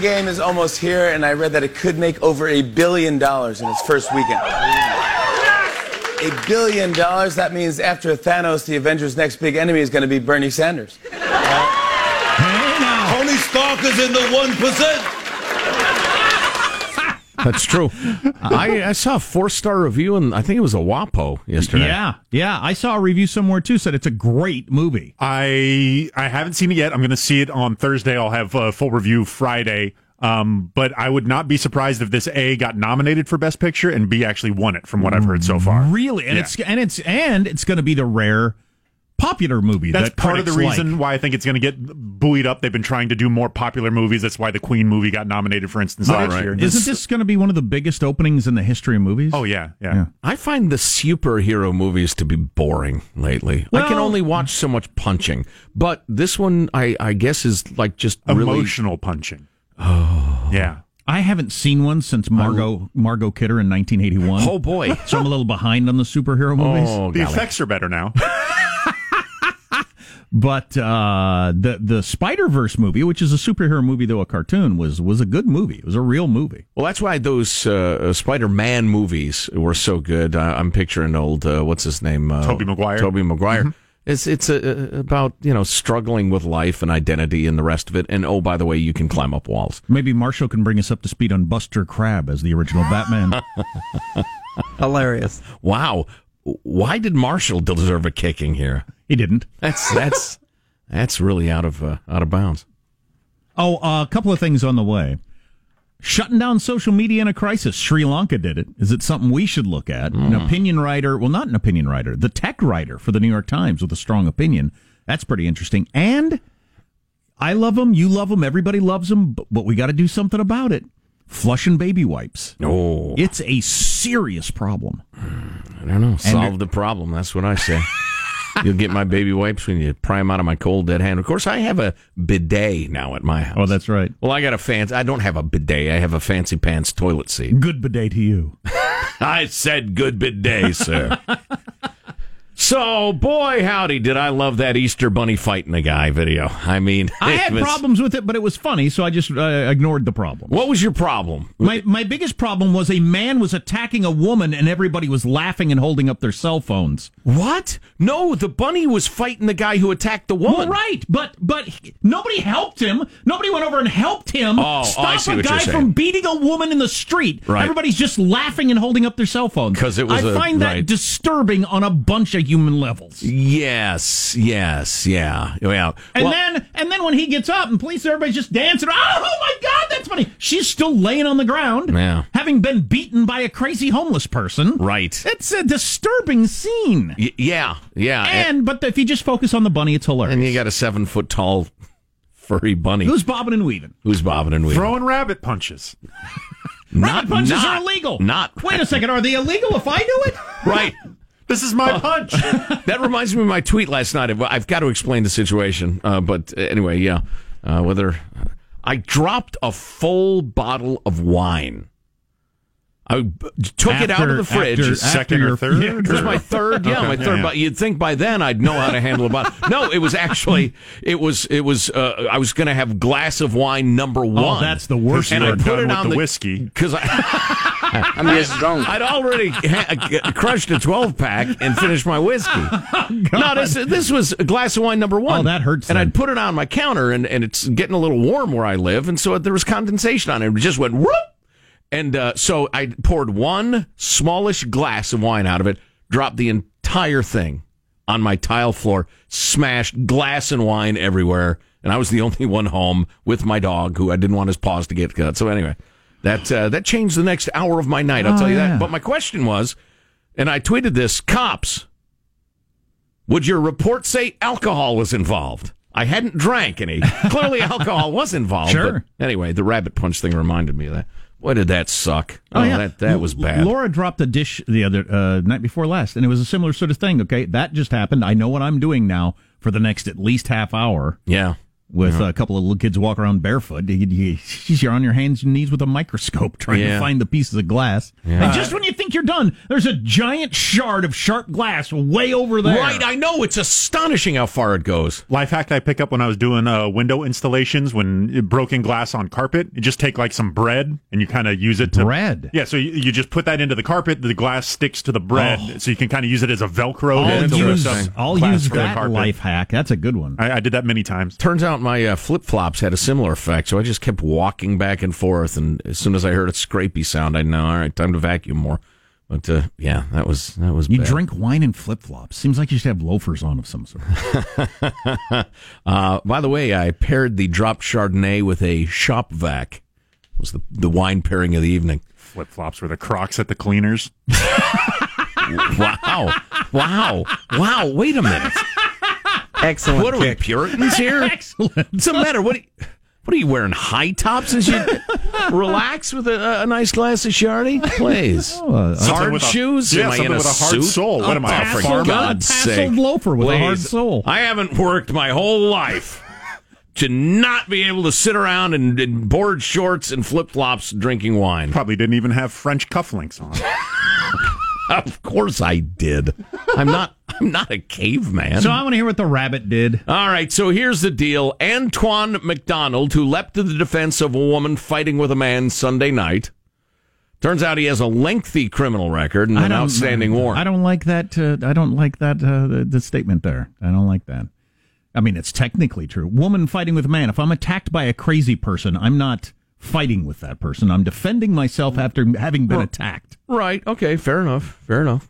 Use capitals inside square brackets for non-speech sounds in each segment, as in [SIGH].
Endgame is almost here, and I read that it could make over a billion dollars in its first weekend. A billion dollars? That means after Thanos, the Avengers' next big enemy is going to be Bernie Sanders. Tony Stark is in the 1%. That's true. I, I saw a four star review, and I think it was a WAPO yesterday. Yeah, yeah. I saw a review somewhere too said it's a great movie. I I haven't seen it yet. I'm going to see it on Thursday. I'll have a full review Friday. Um, but I would not be surprised if this A got nominated for Best Picture and B actually won it, from what I've heard so far. Really, and Yeah. it's and it's and it's going to be the rare popular movie. That's that part of the reason like. why I think it's going to get buoyed up. They've been trying to do more popular movies. That's why the Queen movie got nominated, for instance, last right. year. Isn't this going to be one of the biggest openings in the history of movies? Oh yeah, yeah. I find the superhero movies to be boring lately. I can only watch so much punching, but this one, I, I guess, is like just really. Emotional punching. Oh yeah. I haven't seen one since Margot Margot Kidder in 1981. Oh boy! So I'm a little behind on the superhero movies. Oh, The golly. effects are better now. [LAUGHS] But uh, the the Spider Verse movie, which is a superhero movie though a cartoon, was was a good movie. It was a real movie. Well, that's why those uh, Spider-Man movies were so good. Uh, I'm picturing old uh, what's his name, uh, Tobey Maguire. Tobey Maguire. Mm-hmm. It's it's uh, about you know struggling with life and identity and the rest of it. And oh, by the way, you can climb up walls. Maybe Marshall can bring us up to speed on Buster Crabbe as the original Batman. [LAUGHS] Hilarious. Wow, why did Marshall deserve a kicking here? He didn't. That's that's that's really out of uh, out of bounds. Oh, uh, a couple of things on the way. Shutting down social media in a crisis. Sri Lanka did it. Is it something we should look at? An opinion writer, well, not an opinion writer, the tech writer for the New York Times with a strong opinion. That's pretty interesting. And I love them. You love them. Everybody loves them. But, but we got to do something about it. Flushing baby wipes. Oh, It's a serious problem. I don't know. Solve the problem. That's what I say. [LAUGHS] You'll get my baby wipes when you pry them out of my cold dead hand. Of course, I have a bidet now at my oh, house. Oh, that's right. Well, I got a fancy. I don't have a bidet. I have a fancy pants toilet seat. Good bidet to you. [LAUGHS] I said good bidet, sir. [LAUGHS] so, boy, howdy, did I love that Easter bunny fighting a guy video. I mean, [LAUGHS] I had was- problems with it, but it was funny, so I just uh, ignored the problem. What was your problem? My my biggest problem was a man was attacking a woman and everybody was laughing and holding up their cell phones. What? No, the bunny was fighting the guy who attacked the woman. Well, right, but but he- nobody helped him. Nobody went over and helped him Oh, oh, I stop see a guy from beating a woman in the street. Right. Everybody's just laughing and holding up their cell phones 'Cause it was I a- find that right. disturbing on a bunch of human levels. Yes, yes, yeah, yeah. And Well, then and then when he gets up and police everybody's just dancing. Oh my god, that's funny. She's still laying on the ground, Yeah. having been beaten by a crazy homeless person. right. It's a disturbing scene. Y- yeah, yeah. And, And but if you just focus on the bunny, it's hilarious. and you got a seven foot tall furry bunny Who's bobbing and weaving? who's bobbing and weaving. Throwing rabbit punches. Not, Rabbit punches not, are illegal. Not Wait a second, are they illegal if I do it? right. This is my punch. [LAUGHS] That reminds me of my tweet last night. I've- got to explain the situation. Uh, but uh, anyway, yeah. Uh, whether I dropped a full bottle of wine. I b- took it out of the fridge. After, Second or third? Yeah, It was my third, yeah, my third. yeah, But you'd think by then I'd know how to handle a bottle. No, it was actually, it was, it was. Uh, I was going to have glass of wine number one. Oh, that's the worst. And I were put done it on the the whiskey. because I. [LAUGHS] I'm just drunk. I'd already ha- crushed a 12 pack and finished my whiskey. [LAUGHS] no, this this was a glass of wine number one. Oh, that hurts And then. I'd put it on my counter, and, and it's getting a little warm where I live, and so there was condensation on it. It just went whoop. And uh, so I poured one smallish glass of wine out of it, dropped the entire thing on my tile floor, smashed glass and wine everywhere. And I was the [LAUGHS] only one home with my dog who I didn't want his paws to get cut. So anyway, that uh, that changed the next hour of my night. I'll Oh, tell you yeah. that. But my question was, and I tweeted this: cops, would your report say alcohol was involved? I hadn't drank any. Clearly, [LAUGHS] alcohol was involved. Sure. but anyway, the rabbit punch thing reminded me of that. Boy, did that suck! Oh, that that was bad. Laura dropped a dish the other uh, night before last, and it was a similar sort of thing. Okay, that just happened. I know what I'm doing now for the next at least half hour. yeah. With a couple of little kids walk around barefoot. You, you, you're on your hands and knees with a microscope [LAUGHS] trying Yeah. to find the pieces of glass. And just when you think you're done, there's a giant shard of sharp glass way over there. Right, I know. It's astonishing how far it goes. Life hack I pick up when I was doing uh, window installations when broken glass on carpet. You just take like some bread and you kind of use it to Bread? Yeah, so you, you just put that into the carpet. The glass sticks to the bread, so you can kind of use it as a Velcro. I'll use, lift up I'll use that life hack. That's a good one. I, I did that many times. Turns out my uh, flip flops had a similar effect, so I just kept walking back and forth. And as soon as I heard a scrapey sound, I know, all right, time to vacuum more. But uh, yeah, that was that was. You bad. drink wine in flip flops. Seems like you should have loafers on of some sort. [LAUGHS] Uh, by the way, I paired the dropped Chardonnay with a shop vac. Was the the wine pairing of the evening. Flip flops were the Crocs at the cleaners. [LAUGHS] Wow, wow, wow! Wait a minute. Excellent What are we. Puritans here? [LAUGHS] Excellent. What's the matter? What? Are you, what are you wearing? High tops as [LAUGHS] you relax with a, a nice glass of Shardy? Please. [LAUGHS] uh, hard with a- shoes? yeah, Am I in a with a hard suit? sole. What am I? Oh, for? God's sake. loafer with a hard Please. sole. I haven't worked my whole life to not be able to sit around in, in board shorts and flip flops drinking wine. Probably didn't even have French cufflinks on. Of course I did. I'm not. I'm not a caveman. So I want to hear what the rabbit did. All right, so here's the deal. Antoine McDonald, who leapt to the defense of a woman fighting with a man Sunday night, turns out he has a lengthy criminal record and an outstanding warrant. I don't like that. Uh, I don't like that. Uh, the, the statement there. I don't like that. I mean, it's technically true. Woman fighting with a man. If I'm attacked by a crazy person, I'm not fighting with that person. I'm defending myself after having been attacked. Right. Okay. Fair enough. Fair enough.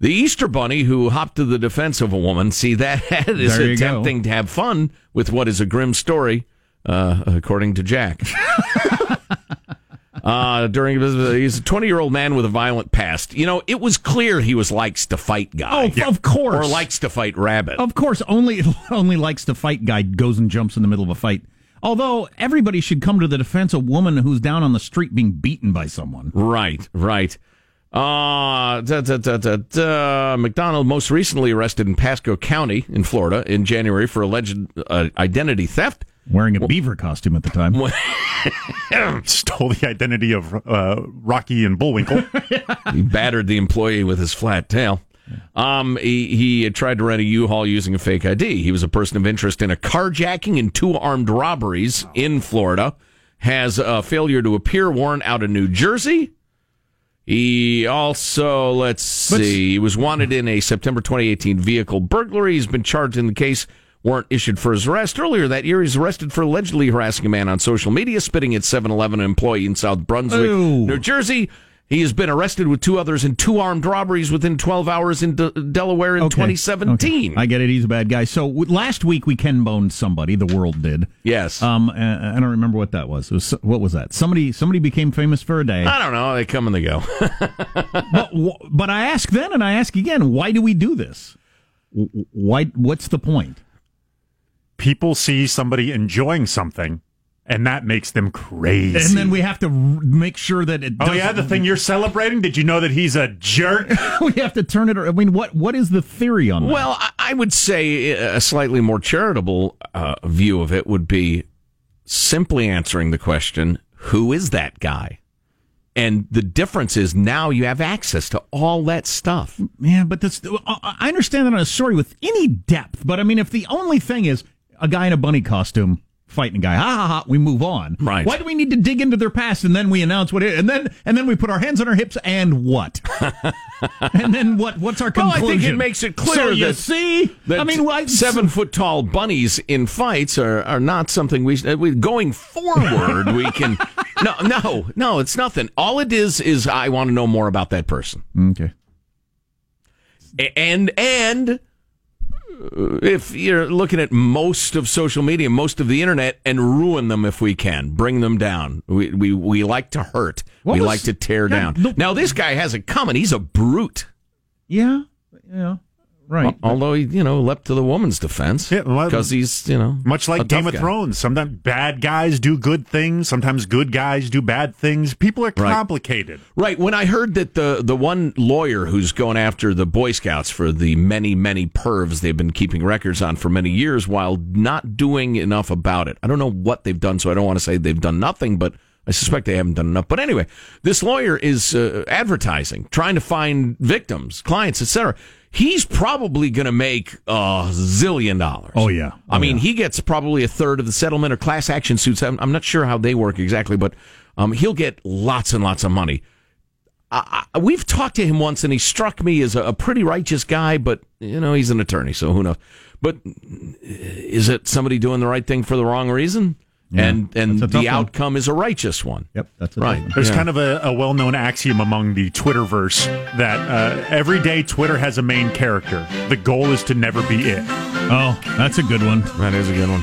The Easter Bunny who hopped to the defense of a woman, see, that [LAUGHS] is There you go. attempting to have fun with what is a grim story, uh, according to Jack. [LAUGHS] uh, during he's a 20 year old man with a violent past. You know, it was clear he was likes to fight guy. Oh, of course. Or likes to fight rabbit. Of course, only [LAUGHS] only likes to fight guy goes and jumps in the middle of a fight. Although everybody should come to the defense of a woman who's down on the street being beaten by someone. Right, right. Uh, da, da, da, da, da. McDonald most recently arrested in Pasco County in Florida in January for alleged uh, identity theft. Wearing a beaver costume at the time. [LAUGHS] Stole the identity of uh, Rocky and Bullwinkle. [LAUGHS] He battered the employee with his flat tail. Um, he, he had tried to rent a U-Haul using a fake ID. He was a person of interest in a carjacking and two armed robberies in Florida. Has a failure to appear warrant out of New Jersey. He also, let's see, he was wanted in a September 2018 vehicle burglary. He's been charged in the case. Warrant issued for his arrest. Earlier that year, He's arrested for allegedly harassing a man on social media, spitting at 7 Eleven employee in South Brunswick, Ooh. New Jersey. He has been arrested with two others in two armed robberies within 12 hours in De- Delaware in Okay, 2017. okay. I get it. He's a bad guy. So w- last week we Ken boned somebody. The world did. yes. Um, I don't remember what that was. It was what was that? Somebody somebody became famous for a day. I don't know. They come and they go. [LAUGHS] but, wh- but I ask then and I ask again. Why do we do this? W- Why? What's the point? People see somebody enjoying something, and that makes them crazy. And then we have to r- make sure that it. Oh yeah, doesn't- the thing you're celebrating. Did you know that he's a jerk? [LAUGHS] we have to turn it. I mean, what what is the theory on that? Well, I, I would say uh, a slightly more charitable uh, view of it would be simply answering the question, who is that guy? And the difference is now you have access to all that stuff. Yeah, but this, I I understand that on a story with any depth. But I mean, if the only thing is a guy in a bunny costume fighting a guy, ha ha ha, we move on. Right. Why do we need to dig into their past and then we announce what it and then and then we put our hands on our hips and what? [LAUGHS] and then what? What's our conclusion? Well, I think it makes it clear So you that- see, That I mean, why, seven foot tall bunnies in fights are, are not something we, we going forward. we can [LAUGHS] no no no. It's nothing. All it is is I want to know more about that person. Mm, okay. A- and and if you're looking at most of social media, most of the internet, and ruin them if we can, bring them down. We we, we like to hurt. What we was- like to tear Yeah, down. the- now this guy has it coming. He's a brute. Yeah. Yeah. Right. Al- Although he, you know, leapt to the woman's defense. Yeah, because he's, you know, Much like Game of guy. Thrones, sometimes bad guys do good things, sometimes good guys do bad things. People are Right. complicated. Right. When I heard that the the one lawyer who's going after the Boy Scouts for the many many pervs they've been keeping records on for many years while not doing enough about it. I don't know what they've done, so I don't want to say they've done nothing, but I suspect they haven't done enough. But anyway, this lawyer is uh, advertising, trying to find victims, clients, etc. He's probably going to make a zillion dollars. Oh, yeah. I Oh, mean, yeah. he gets probably a third of the settlement or class action suits. I'm, I'm not sure how they work exactly, but um, he'll get lots and lots of money. I, I, we've talked to him once, and he struck me as a, a pretty righteous guy, but you know he's an attorney, so who knows? But is it somebody doing the right thing for the wrong reason? And and That's a the one. outcome is a righteous one. Yep, that's a right. tough one. There's Yeah. kind of a, a well known axiom among the Twitterverse that uh, every day Twitter has a main character. The goal is to never be it. Oh, that's a good one. that is a good one.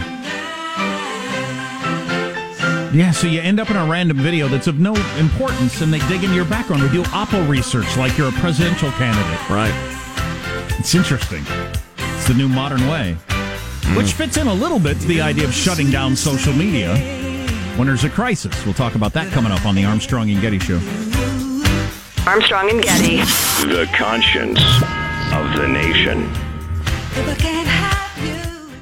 Yeah, so you end up in a random video that's of no importance, and they dig into your background. We do Oppo research like you're a presidential candidate. Right. It's interesting. It's the new modern way, which mm. fits in a little bit to the idea of shutting down social media when there's a crisis. We'll talk about that coming up on the Armstrong and Getty Show. Armstrong and Getty. The conscience of the nation.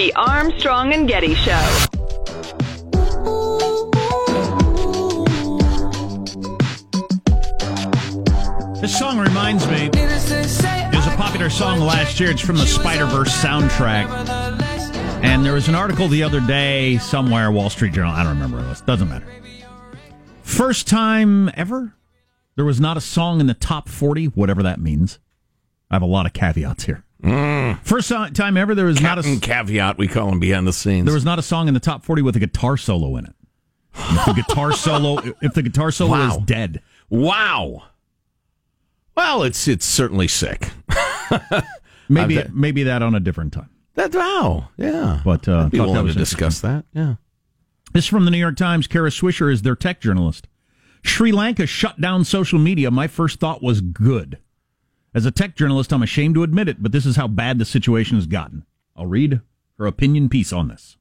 The Armstrong and Getty Show. This song reminds me. It was a popular song last year. It's from the Spider Verse soundtrack. And there was an article the other day somewhere, Wall Street Journal. I don't remember what it was. Doesn't matter. First time ever, there was not a song in the top 40, whatever that means. I have a lot of caveats here. First time ever, there was not a Captain Caveat, we call him behind the scenes. there was not a song in the top 40 with a guitar solo in it. If the guitar [LAUGHS] solo, if the guitar solo Wow. is dead, wow. Well, it's it's certainly sick. [LAUGHS] maybe I've- maybe that on a different time. That wow, yeah. But uh, I'd be willing to discuss that. Yeah. This is from the New York Times. Kara Swisher is their tech journalist. Sri Lanka shut down social media. My first thought was good. As a tech journalist, I'm ashamed to admit it, but this is how bad the situation has gotten. I'll read her opinion piece on this.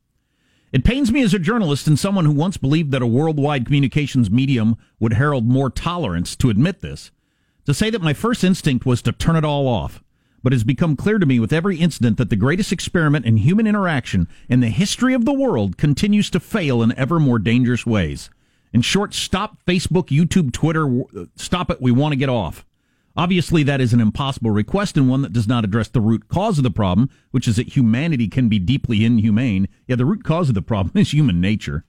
It pains me as a journalist and someone who once believed that a worldwide communications medium would herald more tolerance to admit this, to say that my first instinct was to turn it all off. But it has become clear to me with every incident that the greatest experiment in human interaction in the history of the world continues to fail in ever more dangerous ways. In short, stop Facebook, YouTube, Twitter, stop it, we want to get off. Obviously, that is an impossible request and one that does not address the root cause of the problem, which is that humanity can be deeply inhumane. Yeah, the root cause of the problem [LAUGHS] is human nature.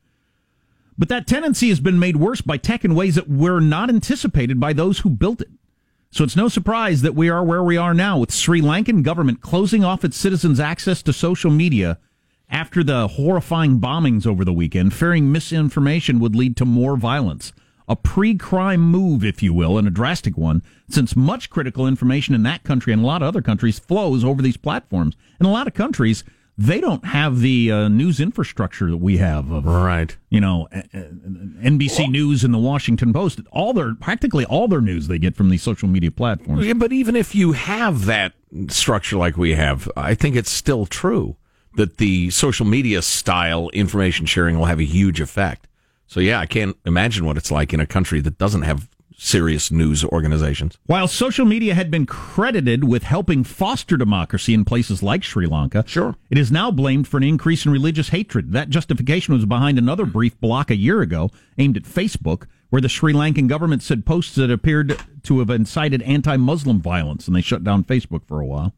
But that tendency has been made worse by tech in ways that were not anticipated by those who built it. So it's no surprise that we are where we are now with Sri Lankan government closing off its citizens' access to social media after the horrifying bombings over the weekend, fearing misinformation would lead to more violence. A pre-crime move, if you will, and a drastic one, since much critical information in that country and a lot of other countries flows over these platforms. In a lot of countries, they don't have the uh, news infrastructure that we have of Right. you know, NBC News and the Washington Post. All their practically all their news they get from these social media platforms. Yeah, but even if you have that structure like we have, I think it's still true that the social media style information sharing will have a huge effect. So yeah, I can't imagine what it's like in a country that doesn't have serious news organizations. While social media had been credited with helping foster democracy in places like Sri Lanka, Sure. it is now blamed for an increase in religious hatred. That justification was behind another brief block a year ago aimed at Facebook, where the Sri Lankan government said posts that appeared to have incited anti-Muslim violence, and they shut down Facebook for a while.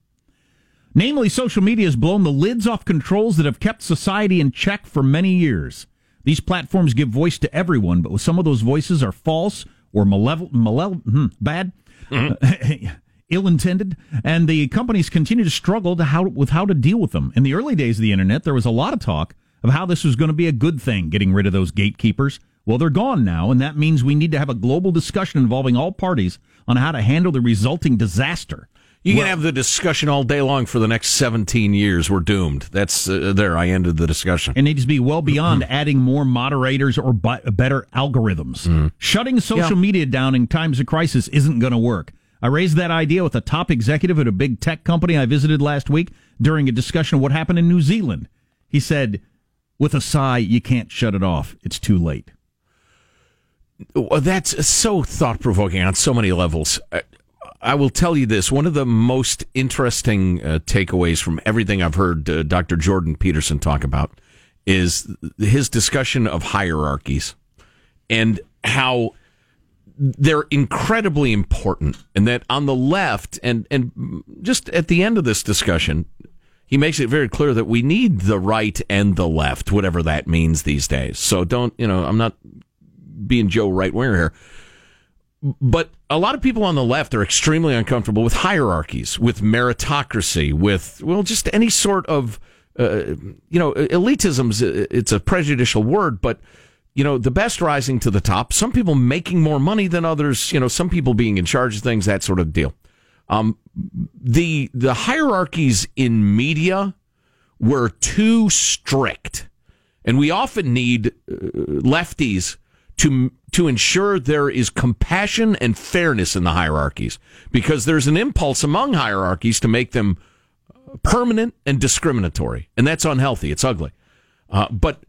Namely, social media has blown the lids off controls that have kept society in check for many years. These platforms give voice to everyone, but some of those voices are false or malevolent, malevol- hmm, bad, [LAUGHS] ill-intended, and the companies continue to struggle to how, with how to deal with them. In the early days of the internet, there was a lot of talk of how this was going to be a good thing, getting rid of those gatekeepers. Well, they're gone now, and that means we need to have a global discussion involving all parties on how to handle the resulting disaster. You can Well- have the discussion all day long for the next 17 years. We're doomed. That's uh, there. I ended the discussion. It needs to be well beyond mm-hmm. adding more moderators or bu- better algorithms. Mm-hmm. Shutting social Yeah. media down in times of crisis isn't going to work. I raised that idea with a top executive at a big tech company I visited last week during a discussion of what happened in New Zealand. He said, with a sigh, you can't shut it off. It's too late. Well, That's so thought provoking on so many levels. Uh, I, will tell you this one of the most interesting uh, takeaways from everything I've heard uh, Dr. Jordan Peterson talk about is his discussion of hierarchies and how they're incredibly important and that on the left and and just at the end of this discussion he makes it very clear that we need the right and the left whatever that means these days so don't you know i'm not being joe right winger here but a lot of people on the left are extremely uncomfortable with hierarchies with meritocracy with well just any sort of uh, you know elitism's it's a prejudicial word but you know the best rising to the top some people making more money than others you know some people being in charge of things that sort of deal. Um, the the hierarchies in media were too strict and we often need uh, lefties to to ensure there is compassion and fairness in the hierarchies because there's an impulse among hierarchies to make them permanent and discriminatory and that's unhealthy. It's ugly. Uh, but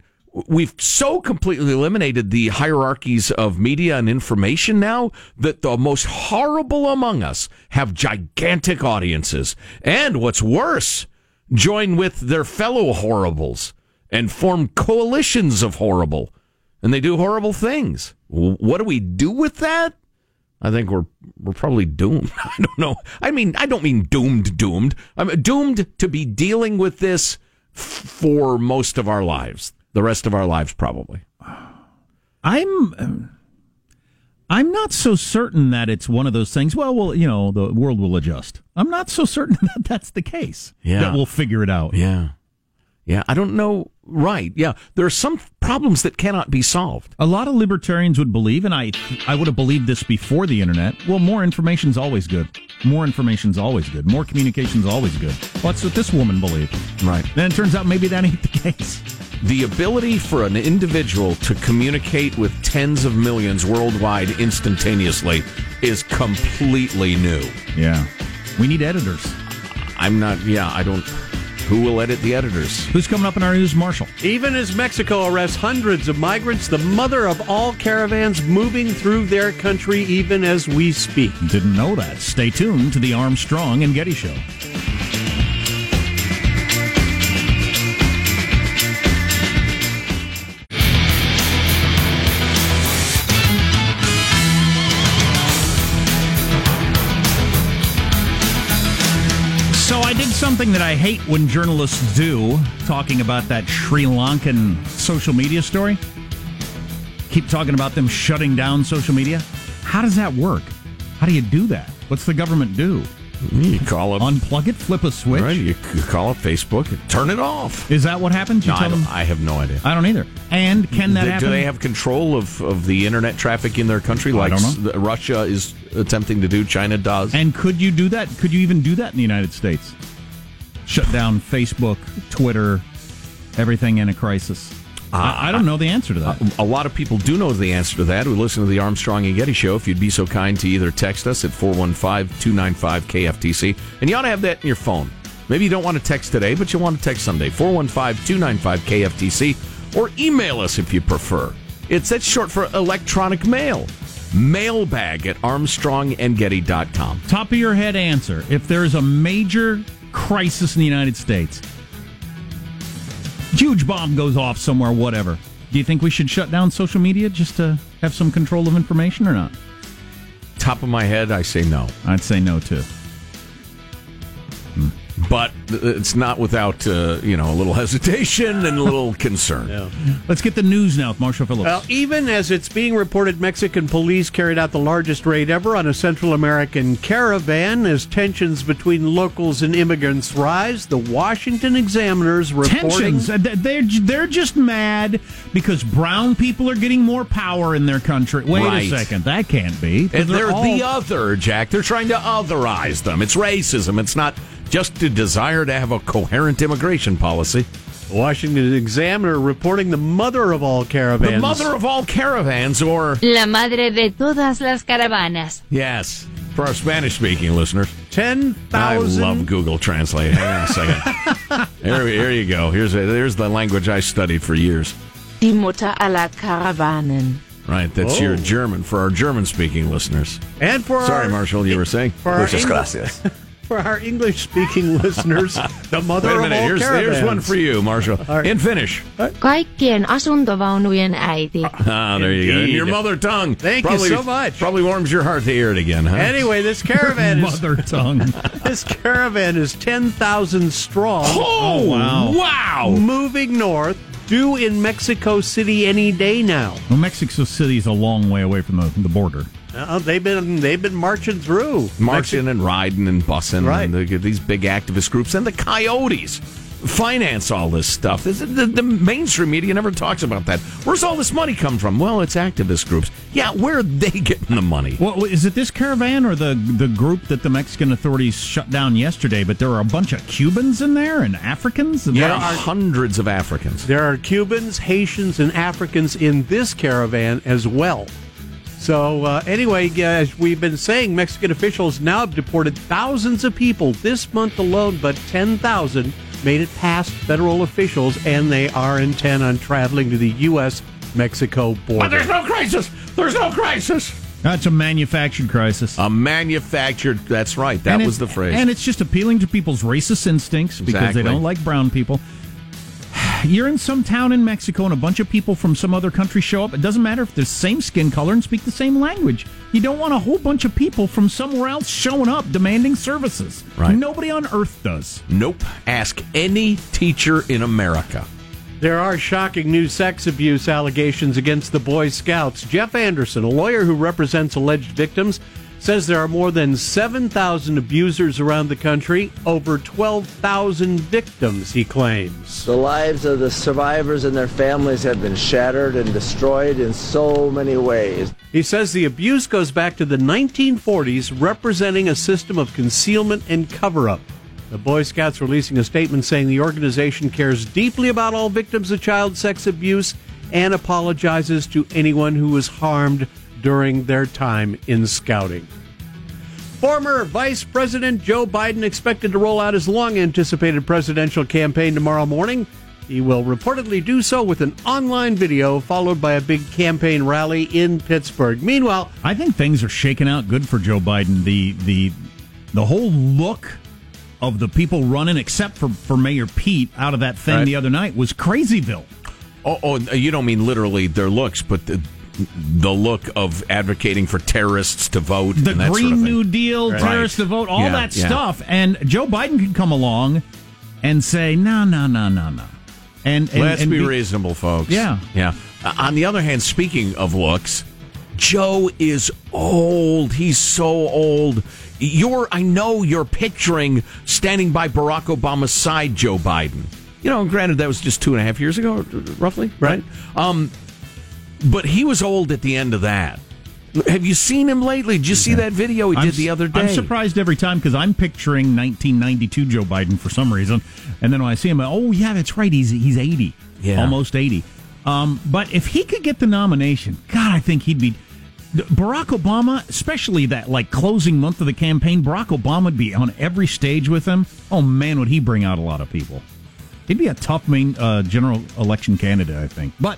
we've so completely eliminated the hierarchies of media and information now that the most horrible among us have gigantic audiences. And what's worse join with their fellow horribles and form coalitions of horrible and they do horrible things what do we do with that I think we're we're probably doomed. [LAUGHS] I don't know. I mean, I don't mean doomed, doomed. I'm doomed to be dealing with this f- for most of our lives, the rest of our lives, probably. I'm I'm not so certain that it's one of those things. Well, well, you know, the world will adjust. I'm not so certain [LAUGHS] that that's the case. Yeah. that we'll figure it out. Yeah, yeah. I don't know. Right? Yeah. There are some problems that cannot be solved. A lot of libertarians would believe, and I I would have believed this before the internet. Well, more information's always good. More information's always good. More communication's always good. Well, that's what this woman believed. Right. Then it turns out maybe that ain't the case. The ability for an individual to communicate with tens of millions worldwide instantaneously is completely new. Yeah, we need editors. I'm not. Yeah, I don't. Who will edit the editors? Who's coming up in our news, Marshall? Even as Mexico arrests hundreds of migrants, the mother of all caravans moving through their country even as we speak. Didn't know that. Stay tuned to the Armstrong and Getty Show. Something that I hate when journalists do, talking about that Sri Lankan social media story. Keep talking about them shutting down social media. How does that work? How do you do that? What's the government do? You call up. Unplug it, flip a switch. Right, you call up Facebook and turn it off. Is that what happens? You No, I, tell don't, them. I have no idea. I don't either. And can that Do- happen? Do they have control of, of the internet traffic in their country like. Russia is attempting to do, China does? And could you do that? Could you even do that in the United States? Shut down Facebook, Twitter, everything in a crisis. I, uh, I don't know the answer to that. a lot of people do know the answer to that who listen to the Armstrong and Getty show. If you'd be so kind to either text us at 415 295 KFTC, and you ought to have that in your phone. Maybe you don't want to text today, but you want to text someday. 415 295 KFTC, or email us if you prefer. It's that's short for electronic mail. Mailbag at armstrongandgetty.com. Top of your head answer. If there's a major crisis in the United States, huge bomb goes off somewhere, whatever. Do you think we should shut down social media just to have some control of information or not? Top of my head, I say no. I'd say no too. But it's not without uh, you know a little [LAUGHS] hesitation and a little [LAUGHS] concern. Let's get the news now with Marshall Phillips. Well, even as it's being reported, Mexican police carried out the largest raid ever on a Central American caravan as tensions between locals and immigrants rise. The Washington Examiner's reporting. Tensions. Th- They're they're just mad because brown people are getting more power in their country. Wait Right. a second, that can't be. And they're all- the other, Jack. They're trying to otherize them. It's racism. It's not just a desire to have a coherent immigration policy. Washington Examiner reporting the mother of all caravans. The mother of all caravans, or La madre de todas las caravanas. yes, for our Spanish-speaking listeners. ten I love Google Translate. Hang on a second. [LAUGHS] here, here you go. Here's a, here's the language I studied for years. Die Mutter aller Karawanen. Right, that's Oh. your German for our German-speaking listeners. And for Sorry, our, Marshall, you were saying. for our, English, [LAUGHS] for our English-speaking [LAUGHS] listeners, the mother Wait a of minute. all Here's, caravans. here's one for you, Marshall. In Finnish. Kaikkien asuntovaunujen äiti. Ah, there you go. In Indeed. your mother tongue. Thank you so much. Probably warms your heart to hear it again, huh? Anyway, this caravan [LAUGHS] is mother tongue. [LAUGHS] this caravan is ten thousand strong. Oh, wow. Wow. moving north, due in Mexico City any day now. well, Mexico City is a long way away from the, the border. Uh, they've been they've been marching through. Marching and riding and bussing. Right. And the, these big activist groups and the coyotes finance all this stuff. This, the, the mainstream media never talks about that. Where's all this money come from? Well, it's activist groups. Yeah, where are they [LAUGHS] getting the money? Well, is it this caravan or the the group that the Mexican authorities shut down yesterday? But there are a bunch of Cubans in there and Africans. And Yeah, what- hundreds of Africans. There are Cubans, Haitians, and Africans in this caravan as well. So uh, anyway, as we've been saying, Mexican officials now have deported thousands of people this month alone, but ten thousand made it past federal officials, and they are intent on traveling to the U.S. Mexico border. But border. there's no crisis. There's no crisis. That's a manufactured crisis. A manufactured. That's right. That And it- was the phrase. And it's just appealing to people's racist instincts because Exactly. they don't like brown people. You're in some town in Mexico and a bunch of people from some other country show up. It doesn't matter if they're the same skin color and speak the same language. You don't want a whole bunch of people from somewhere else showing up demanding services. Right. Nobody on earth does. nope. Ask any teacher in America. There are shocking new sex abuse allegations against the Boy Scouts. Jeff Anderson, a lawyer who represents alleged victims, says there are more than 7,000 abusers around the country, over 12,000 victims, he claims. The lives of the survivors and their families have been shattered and destroyed in so many ways. He says the abuse goes back to the 1940s, representing a system of concealment and cover up. The Boy Scouts releasing a statement saying the organization cares deeply about all victims of child sex abuse and apologizes to anyone who was harmed during their time in scouting. Former Vice President Joe Biden expected to roll out his long anticipated presidential campaign tomorrow morning. He will reportedly do so with an online video followed by a big campaign rally in Pittsburgh. Meanwhile, I think things are shaking out good for Joe Biden. The the the whole look of the people running, except for, for Mayor Pete, out of that thing Right. the other night was Crazyville. Oh, oh, you don't mean literally their looks, but the, the look of advocating for terrorists to vote. the and that Green sort of. New Deal, Right. terrorists to vote, all Yeah, that yeah. stuff. And Joe Biden could come along and say, no, no, no, no, no. And, and Let's and be reasonable, folks. Yeah. Yeah. Uh, on the other hand, speaking of looks, Joe is old. He's so old. You're, I know you're picturing standing by Barack Obama's side, Joe Biden. You know, granted, that was just two and a half years ago, roughly, right? Um, but he was old at the end of that. Have you seen him lately? Did you see that video he I'm did the other day? I'm surprised every time because I'm picturing 1992 Joe Biden for some reason, and then when I see him, oh yeah, that's right, he's he's 80, Yeah. almost 80. Um, but if he could get the nomination, God, I think he'd be. Barack Obama, especially that like closing month of the campaign, Barack Obama would be on every stage with him. Oh man, would he bring out a lot of people? He'd be a tough main uh, general election candidate, I think. But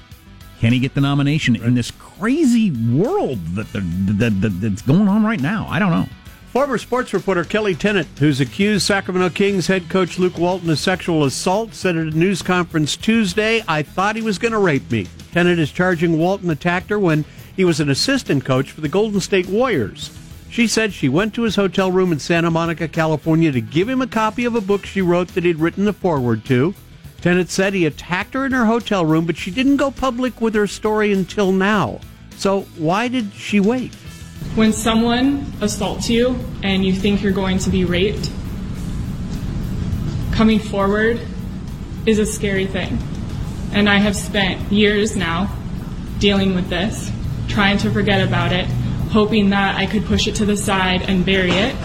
can he get the nomination in this crazy world that, that that's going on right now? I don't know. Former sports reporter Kelly Tennant, who's accused Sacramento Kings head coach Luke Walton of sexual assault, said at a news conference Tuesday, I thought he was going to rape me. Tennant is charging Walton attacked her when he was an assistant coach for the Golden State Warriors. She said she went to his hotel room in Santa Monica, California to give him a copy of a book she wrote that he'd written the foreword to. Tennant said he attacked her in her hotel room, but she didn't go public with her story until now. So why did she wait? When someone assaults you and you think you're going to be raped, coming forward is a scary thing. And I have spent years now dealing with this, trying to forget about it, hoping that I could push it to the side and bury it.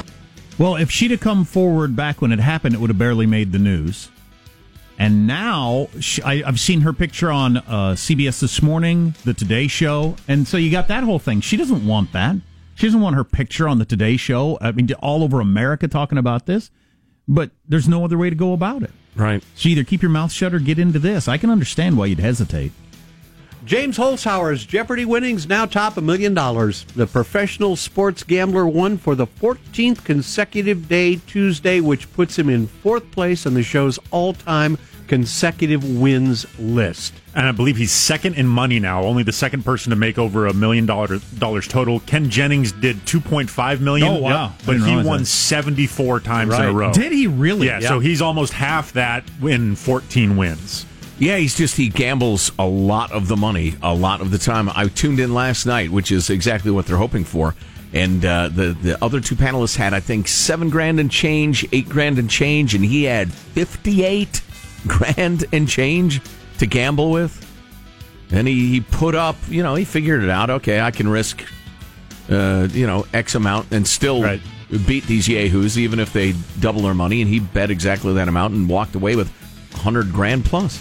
Well, if she'd have come forward back when it happened, it would have barely made the news. And now she, I, I've seen her picture on uh, CBS this morning, the Today Show, and so you got that whole thing. She doesn't want that. She doesn't want her picture on the Today Show. I mean, all over America talking about this. But there's no other way to go about it. Right. So either keep your mouth shut or get into this. I can understand why you'd hesitate. James Holzhauer's Jeopardy winnings now top a million dollars. The professional sports gambler won for the 14th consecutive day Tuesday, which puts him in fourth place on the show's all time consecutive wins list. And I believe he's second in money now, only the second person to make over a million dollars total. Ken Jennings did 2.5 million. Oh, wow. I But he won that. 74 times in a row. Did he really? Yeah, so he's almost half that in 14 wins. Yeah, he's just he gambles a lot of the money a lot of the time. I tuned in last night, which is exactly what they're hoping for. And uh, the the other two panelists had, I think, seven grand and change, eight grand and change, and he had fifty eight [LAUGHS] grand and change to gamble with. And he, he put up, you know, he figured it out. Okay, I can risk, uh, you know, X amount and still Right. beat these yahoos, even if they double their money. And he bet exactly that amount and walked away with hundred grand plus.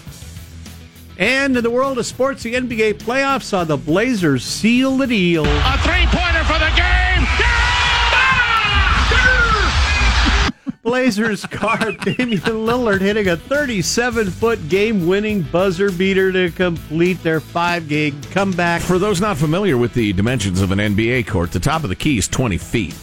And in the world of sports, the NBA playoffs saw the Blazers seal the deal. A three pointer for the game. [LAUGHS] Blazers guard [LAUGHS] Damian Lillard hitting a 37 foot game winning buzzer beater to complete their five game comeback. For those not familiar with the dimensions of an NBA court, the top of the key is 20 feet.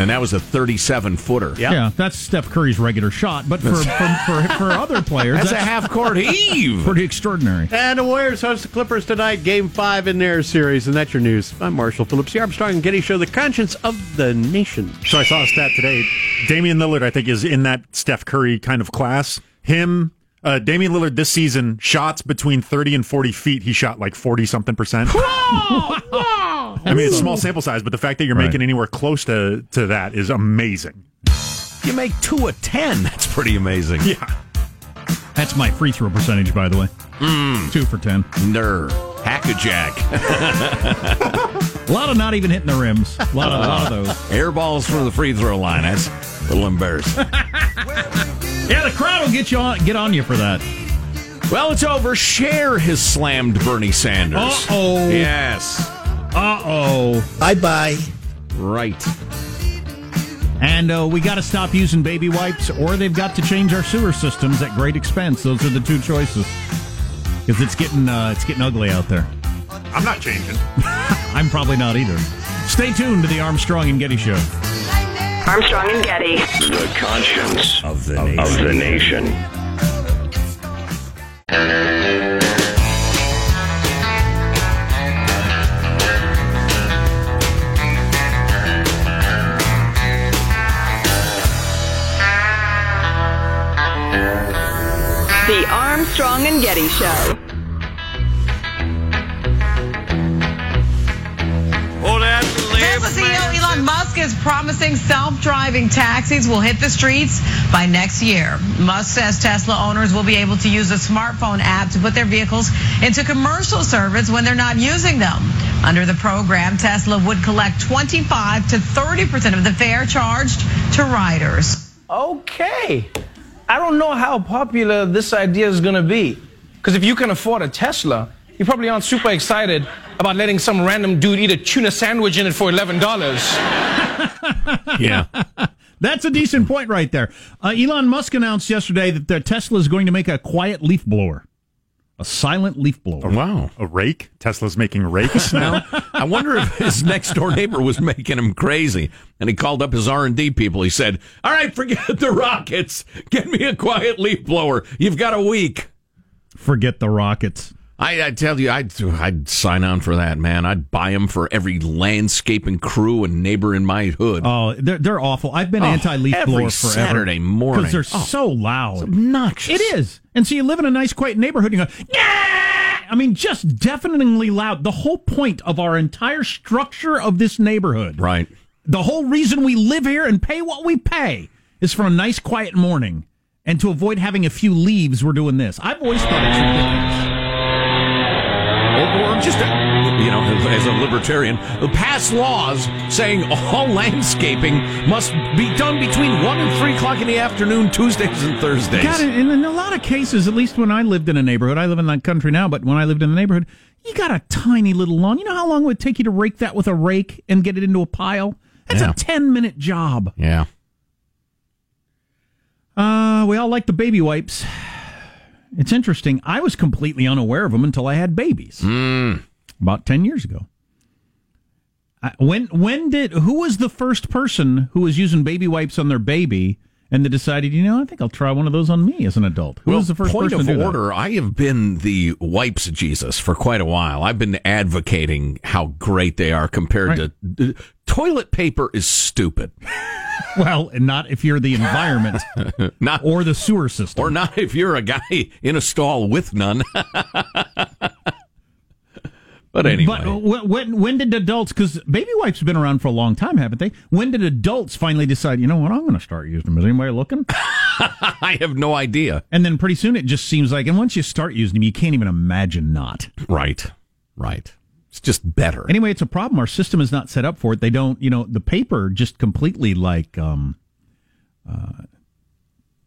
And that was a 37 footer. Yeah, that's Steph Curry's regular shot. But for, for, for, for other [LAUGHS] players, That's a half court [LAUGHS] heave. Pretty extraordinary. And the Warriors host the Clippers tonight, game five in their series. And that's your news. I'm Marshall Phillips, the Armstrong and Getty Show, the conscience of the nation. So I saw a stat today. Damian Lillard, I think, is in that Steph Curry kind of class. Him, uh, Damian Lillard this season, shots between 30 and 40 feet, he shot like 40 something percent. [LAUGHS] I mean, it's a small sample size, but the fact that you're Right. making anywhere close to, to that is amazing. You make two a 10. That's pretty amazing. Yeah. That's my free throw percentage, by the way. Hmm. Two for ten. Ner. Hack a jack. [LAUGHS] A lot of not even hitting the rims. A lot of, a lot of those. Air balls from the free throw line. That's a little embarrassing. [LAUGHS] Yeah, the crowd will get you on, get on you for that. well, it's over. Cher has slammed Bernie Sanders. Uh-oh. Yes. Uh oh. Bye bye. Right. And uh, we got to stop using baby wipes, or they've got to change our sewer systems at great expense. Those are the two choices. Because it's getting uh, it's getting ugly out there. I'm not changing. [LAUGHS] I'm probably not either. Stay tuned to the Armstrong and Getty Show. Armstrong and Getty. The conscience of the nation. Of the nation. The Armstrong and Getty Show. Tesla CEO Elon Musk is promising self-driving taxis will hit the streets by next year. Musk says Tesla owners will be able to use a smartphone app to put their vehicles into commercial service when they're not using them. Under the program, Tesla would collect 25 to 30% of the fare charged to riders. Okay. I don't know how popular this idea is going to be. Because if you can afford a Tesla, you probably aren't super excited about letting some random dude eat a tuna sandwich in it for $11. [LAUGHS] Yeah. That's a decent point right there. Uh, Elon Musk announced yesterday that their Tesla is going to make a quiet leaf blower, a silent leaf blower. Oh, wow. A rake? Tesla's making rakes [LAUGHS] now? I wonder if his next door neighbor was making him crazy, and he called up his R and D people. He said, "All right, forget the rockets. Get me a quiet leaf blower. You've got a week." Forget the rockets. I, I tell you, I'd, I'd sign on for that, man. I'd buy them for every landscaping crew and neighbor in my hood. Oh, they're they're awful. I've been Oh, anti-leaf every blower forever. Saturday morning. because they're Oh. so loud. obnoxious. It is. And so you live in a nice, quiet neighborhood. And you go, yeah. I mean, just deafeningly loud. The whole point of our entire structure of this neighborhood, Right. the whole reason we live here and pay what we pay, is for a nice, quiet morning. And to avoid having a few leaves, we're doing this. I've always thought it's ridiculous. Or just, you know, as a libertarian, pass laws saying all [LAUGHS] landscaping must be done between 1 and 3 o'clock in the afternoon, Tuesdays and Thursdays. God, and in a lot of cases, at least when I lived in a neighborhood, I live in that country now, but when I lived in the neighborhood, you got a tiny little lawn. You know how long it would take you to rake that with a rake and get it into a pile? That's Yeah. a 10 minute job. Yeah. Uh, we all like the baby wipes. It's interesting. I was completely unaware of them until I had babies hmm. about 10 years ago. I, when when did who was the first person who was using baby wipes on their baby and they decided, you know, I think I'll try one of those on me as an adult? Who well, was the first point person of to do that? order, I have been the wipes Jesus for quite a while. I've been advocating how great they are compared to uh, toilet paper is stupid. [LAUGHS] Well, and not if you're the environment [LAUGHS] not or the sewer system. or not if you're a guy in a stall with none. [LAUGHS] but anyway, But uh, when when did adults? Because baby wipes have been around for a long time, haven't they? When did adults finally decide? You know what? I'm going to start using them. Is anybody looking? [LAUGHS] I have no idea. And then pretty soon it just seems like, and once you start using them, you can't even imagine not. Right, right. It's just better. Anyway, it's a problem. Our system is not set up for it. They don't, you know, the paper just completely like, um, uh,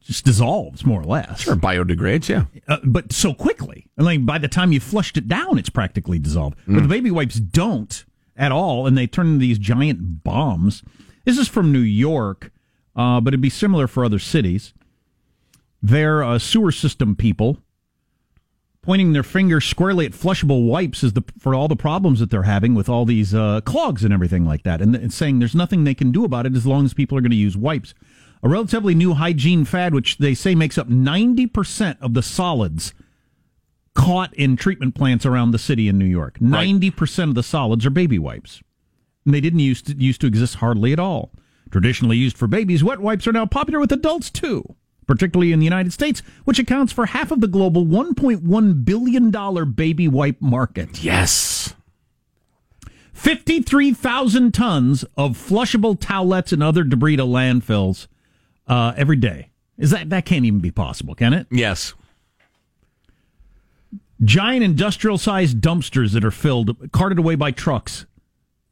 just dissolves more or less. Sure, biodegrades. Yeah. uh, but so quickly. I mean, by the time you flushed it down, it's practically dissolved. But Mm. the baby wipes don't at all, and they turn into these giant bombs. This is from New York, uh, but it'd be similar for other cities. They're uh, sewer system people pointing their finger squarely at flushable wipes is the for all the problems that they're having with all these uh, clogs and everything like that, and, and saying there's nothing they can do about it as long as people are going to use wipes. A relatively new hygiene fad, which they say makes up 90% of the solids caught in treatment plants around the city in New York. 90% of the solids are baby wipes. And they didn't used to, used to exist hardly at all. Traditionally used for babies, wet wipes are now popular with adults too, particularly in the United States, which accounts for half of the global $1.1 billion baby wipe market. Yes. 53,000 tons of flushable towelettes and other debris to landfills uh, every day. Is that that can't even be possible, can it? Yes. Giant industrial sized dumpsters that are filled, carted away by trucks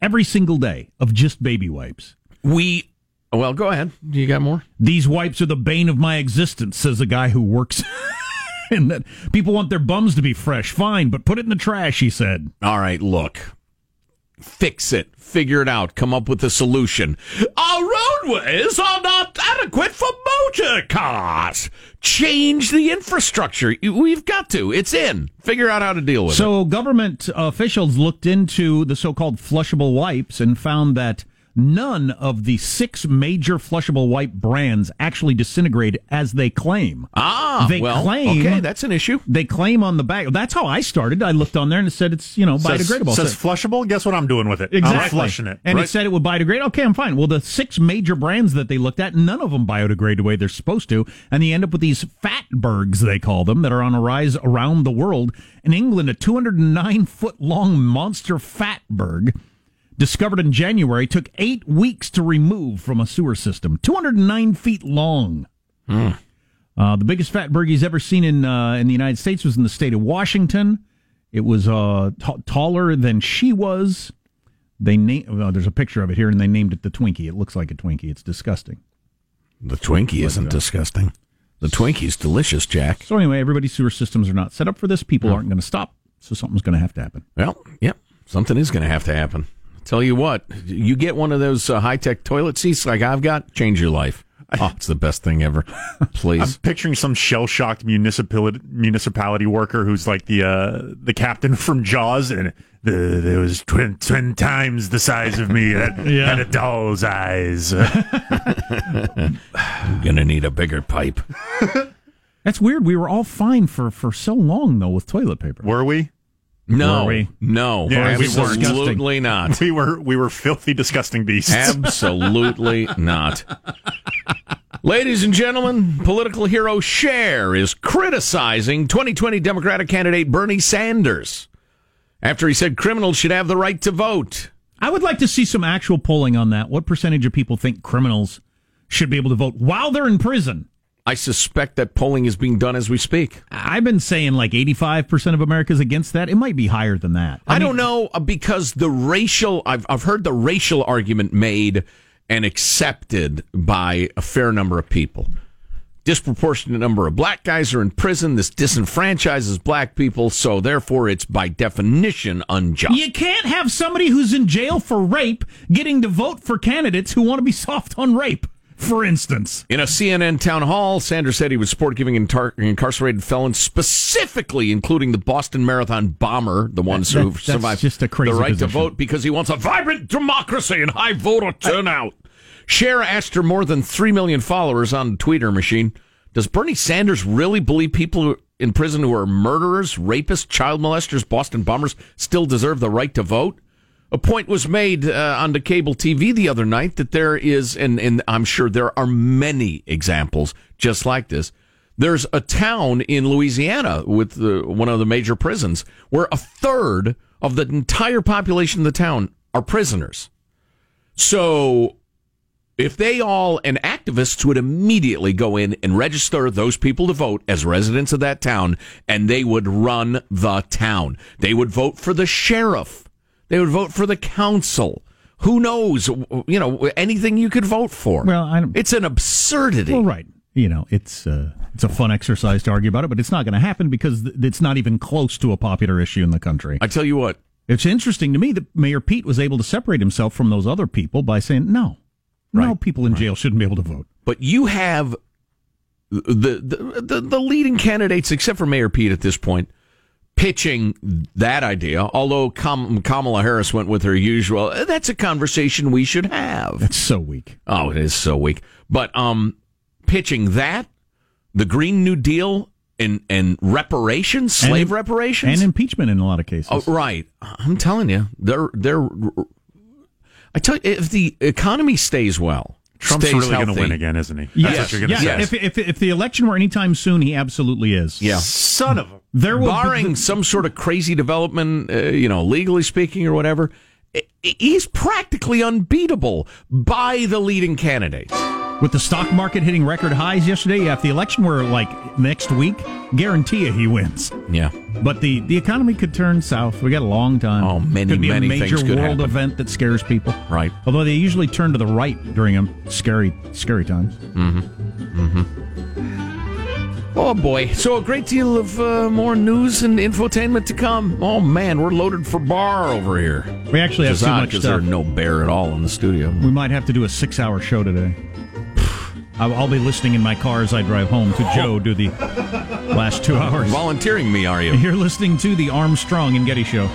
every single day of just baby wipes. We. Well, go ahead. You got more? These wipes are the bane of my existence, says a guy who works. [LAUGHS] and that people want their bums to be fresh. Fine, but put it in the trash, he said. All right, look. Fix it. Figure it out. Come up with a solution. Our roadways are not adequate for motor cars. Change the infrastructure. We've got to. It's in. Figure out how to deal with it. So, government officials looked into the so called flushable wipes and found that none of the six major flushable wipe brands actually disintegrate as they claim. Ah, they well, claim. okay, that's an issue. They claim on the back. That's how I started. I looked on there and it said it's, you know, Says, biodegradable. says So- flushable. Guess what I'm doing with it? Exactly. I'm flushing it. And Right. it said it would biodegrade. Okay, I'm fine. Well, the six major brands that they looked at, none of them biodegrade the way they're supposed to. And they end up with these fatbergs, they call them, that are on a rise around the world. In England, a 209 foot long monster fatberg discovered in January took eight weeks to remove from a sewer system. 209 feet long. Uh, the biggest fatberg he's ever seen in uh, in the United States was in the state of Washington. It was uh, t- taller than she was. They name. Well, there's a picture of it here, and they named it the Twinkie. It looks like a Twinkie. It's disgusting. The Twinkie isn't disgusting. The Twinkie's delicious, Jack. So anyway, everybody's sewer systems are not set up for this. People aren't going to stop. So something's going to have to happen. Well, yep. Something is going to have to happen. Tell you what, you get one of those uh, high tech toilet seats like I've got, change your life. Oh, it's the best thing ever. [LAUGHS] Please. I'm picturing some shell shocked municipality municipality worker who's like the uh, the captain [LAUGHS] from Jaws, and the, there was twin twin times the size of me, and [LAUGHS] Yeah. had a doll's eyes. I'm going to need a bigger pipe. That's weird. We were all fine for for so long though with toilet paper. Were we? No, Were we? no, Yeah, we were absolutely not. [LAUGHS] We were we were filthy, disgusting beasts. Absolutely [LAUGHS] not. Ladies and gentlemen, political hero Cher is criticizing 2020 Democratic candidate Bernie Sanders after he said criminals should have the right to vote. I would like to see some actual polling on that. What percentage of people think criminals should be able to vote while they're in prison? I suspect that polling is being done as we speak. I've been saying like 85% of America's against that. It might be higher than that. I, don't know uh, because the racial I've I've heard the racial argument made and accepted by a fair number of people. Disproportionate number of black guys are in prison. This disenfranchises black people, so therefore it's by definition unjust. You can't have somebody who's in jail for rape getting to vote for candidates who want to be [LAUGHS] soft on rape, for instance. In a CNN town hall, Sanders said he would support giving intar- incarcerated felons, specifically including the Boston Marathon bomber, the ones That- who that's survived, just a crazy the right position. to vote because he wants a vibrant democracy and high voter turnout. Cher asked her more than 3 million followers on the Twitter machine, does Bernie Sanders really believe people in prison who are murderers, rapists, child molesters, Boston bombers still deserve the right to vote? A point was made uh, on the cable TV the other night that there is, and, and I'm sure there are many examples just like this. There's a town in Louisiana with the, one of the major prisons where a third of the entire population of the town are prisoners. So if they all and activists would immediately go in and register those people to vote as residents of that town and they would run the town they would vote for the sheriff they would vote for the council. Who knows you know anything you could vote for. Well, I don't, it's an absurdity. Well, right. You know, it's uh, it's a fun exercise to argue about it, but it's not going to happen because th- it's not even close to a popular issue in the country. i tell you what. It's interesting to me that Mayor Pete was able to separate himself from those other people by saying, no, no, people in jail shouldn't be able to vote. but you have the, the the the leading candidates, except for Mayor Pete at this point, pitching that idea. Although Kam- Kamala Harris went with her usual, "Uh, "That's a conversation we should have." That's so weak. Oh, it is so weak. But um, pitching that, the Green New Deal, and and reparations, slave And- reparations, and impeachment in a lot of cases. Oh, right. I'm telling you, they're they're. I tell you, if the economy stays well, Trump's stays really going to win again, isn't he? That's Yes, what you're going to yeah. say. If, if if the election were anytime soon, he absolutely is. Yeah. Son of a. There will barring be, some sort of crazy development, uh, you know, legally speaking or whatever, he's practically unbeatable by the leading candidates. with the stock market hitting record highs yesterday. Yeah, if the election were like next week, guarantee you he wins. Yeah. But the, the economy could turn south. We got a long time. Oh, many, could be many a major things could world happen. event that scares people. Right. Although they usually turn to the right during them scary, scary times. Oh boy! So a great deal of uh, more news and infotainment to come. Oh man, we're loaded for bar over here. We actually have too much because stuff. there's no bear at all in the studio. We might have to do a six-hour show today. [SIGHS] I'll I'll be listening in my car as I drive home to Joe do the last two hours. Volunteering me, are you? [LAUGHS] You're listening to the Armstrong and Getty Show.